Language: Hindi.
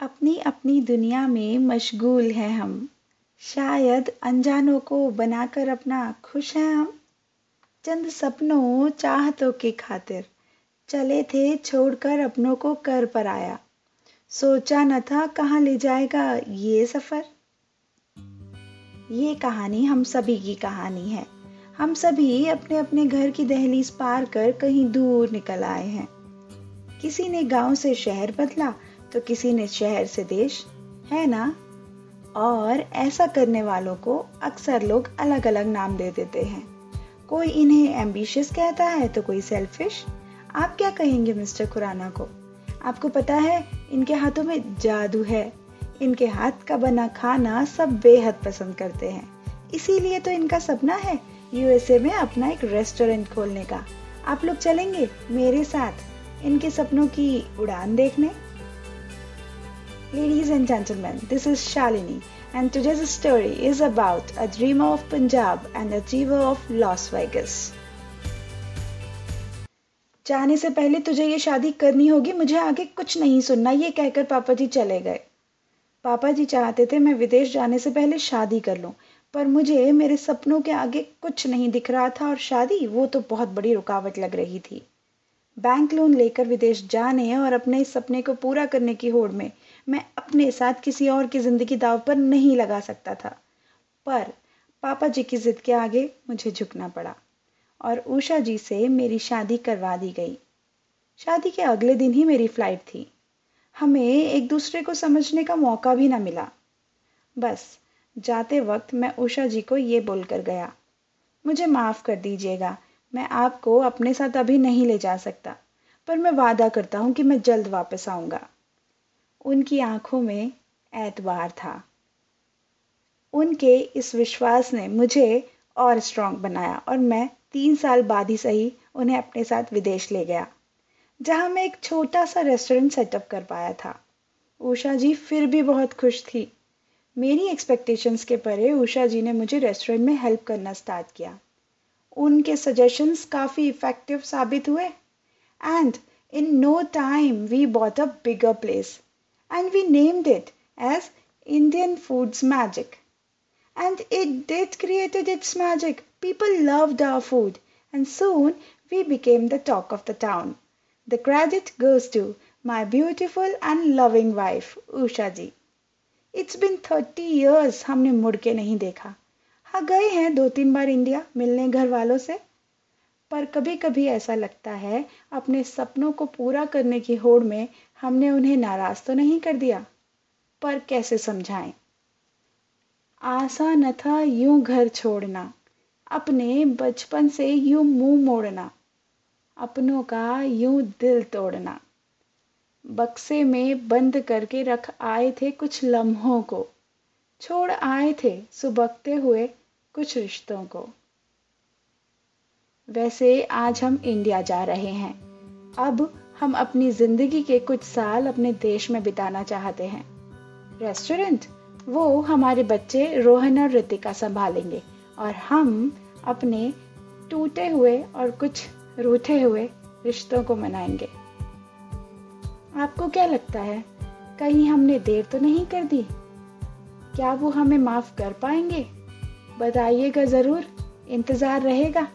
अपनी अपनी दुनिया में मशगूल हैं हम। शायद अनजानों को बनाकर अपना खुश हैं हम। चंद सपनों चाहतों की खातिर चले थे छोड़कर अपनों को कर पर आया। सोचा न था कहाँ ले जाएगा ये सफ़र। ये कहानी हम सभी की कहानी है। हम सभी अपने अपने घर की दहलीज पार कर कहीं दूर निकल आए हैं। किसी ने गाँव से शहर बदला तो किसी ने शहर से देश, है ना? और ऐसा करने वालों को अक्सर लोग अलग अलग नाम दे देते हैं। कोई इन्हें एम्बिशियस कहता है तो कोई सेल्फिश आप क्या कहेंगे, मिस्टर खुराना को? आपको पता है, इनके हाथों में जादू है। इनके हाथ का बना खाना सब बेहद पसंद करते हैं। इसीलिए तो इनका सपना है यूएसए में अपना एक रेस्टोरेंट खोलने का। आप लोग चलेंगे मेरे साथ इनके सपनों की उड़ान देखने? Ladies and gentlemen, this is Shalini, and today's story is about a dreamer of Punjab and achiever of Las Vegas. जाने से पहले तुझे ये शादी करनी होगी मुझे आगे कुछ नहीं सुनना ये कहकर पापा जी चले गए पापा जी चाहते थे मैं विदेश जाने से पहले शादी कर लूँ पर मुझे मेरे सपनों के आगे कुछ नहीं दिख रहा था और शादी वो तो बहुत बड़ी रुकावट लग रही थी बैंक लोन लेकर विदेश जाने और अपने इस सपने को पूरा करने की होड़ में मैं अपने साथ किसी और की ज़िंदगी दाव पर नहीं लगा सकता था। पर पापा जी की ज़िद के आगे मुझे झुकना पड़ा और उषा जी से मेरी शादी करवा दी गई। शादी के अगले दिन ही मेरी फ़्लाइट थी। हमें एक दूसरे को समझने का मौका भी ना मिला। बस जाते वक्त मैं उषा जी को ये बोलकर गया, मुझे माफ़ कर दीजिएगा, मैं आपको अपने साथ अभी नहीं ले जा सकता, पर मैं वादा करता हूँ कि मैं जल्द वापस आऊँगा। उनकी आँखों में एतबार था। उनके इस विश्वास ने मुझे और स्ट्रांग बनाया और मैं तीन साल बाद ही सही उन्हें अपने साथ विदेश ले गया, जहाँ मैं एक छोटा सा रेस्टोरेंट सेटअप कर पाया था। उषा जी फिर भी बहुत खुश थी। मेरी एक्सपेक्टेशंस के परे उषा जी ने मुझे रेस्टोरेंट में हेल्प करना स्टार्ट किया। उनके सजेशंस काफ़ी इफ़ेक्टिव साबित हुए। And in no time we bought a bigger place and we named it as Indian foods magic and it did created its magic people loved our food and soon we became the talk of the town. The credit goes to my beautiful and loving wife, Usha ji. It's been thirty years हमने मुड़ के नहीं देखा। हाँ गए हैं दो तीन बार इंडिया मिलने घर वालों से। पर कभी कभी ऐसा लगता है अपने सपनों को पूरा करने की होड़ में हमने उन्हें नाराज़ तो नहीं कर दिया, पर कैसे समझाएँ? आसान न था यूँ घर छोड़ना, अपने बचपन से यूँ मुँह मोड़ना, अपनों का यूँ दिल तोड़ना। बक्से में बंद करके रख आए थे कुछ लम्हों को, छोड़ आए थे सुबकते हुए कुछ रिश्तों को। वैसे आज हम इंडिया जा रहे हैं। अब हम अपनी ज़िंदगी के कुछ साल अपने देश में बिताना चाहते हैं। रेस्टोरेंट? वो हमारे बच्चे रोहन और रितिका संभालेंगे और हम अपने टूटे हुए और कुछ रूठे हुए रिश्तों को मनाएँगे। आपको क्या लगता है, कहीं हमने देर तो नहीं कर दी? क्या वो हमें माफ़ कर पाएँगे? बताइएगा ज़रूर, इंतज़ार रहेगा।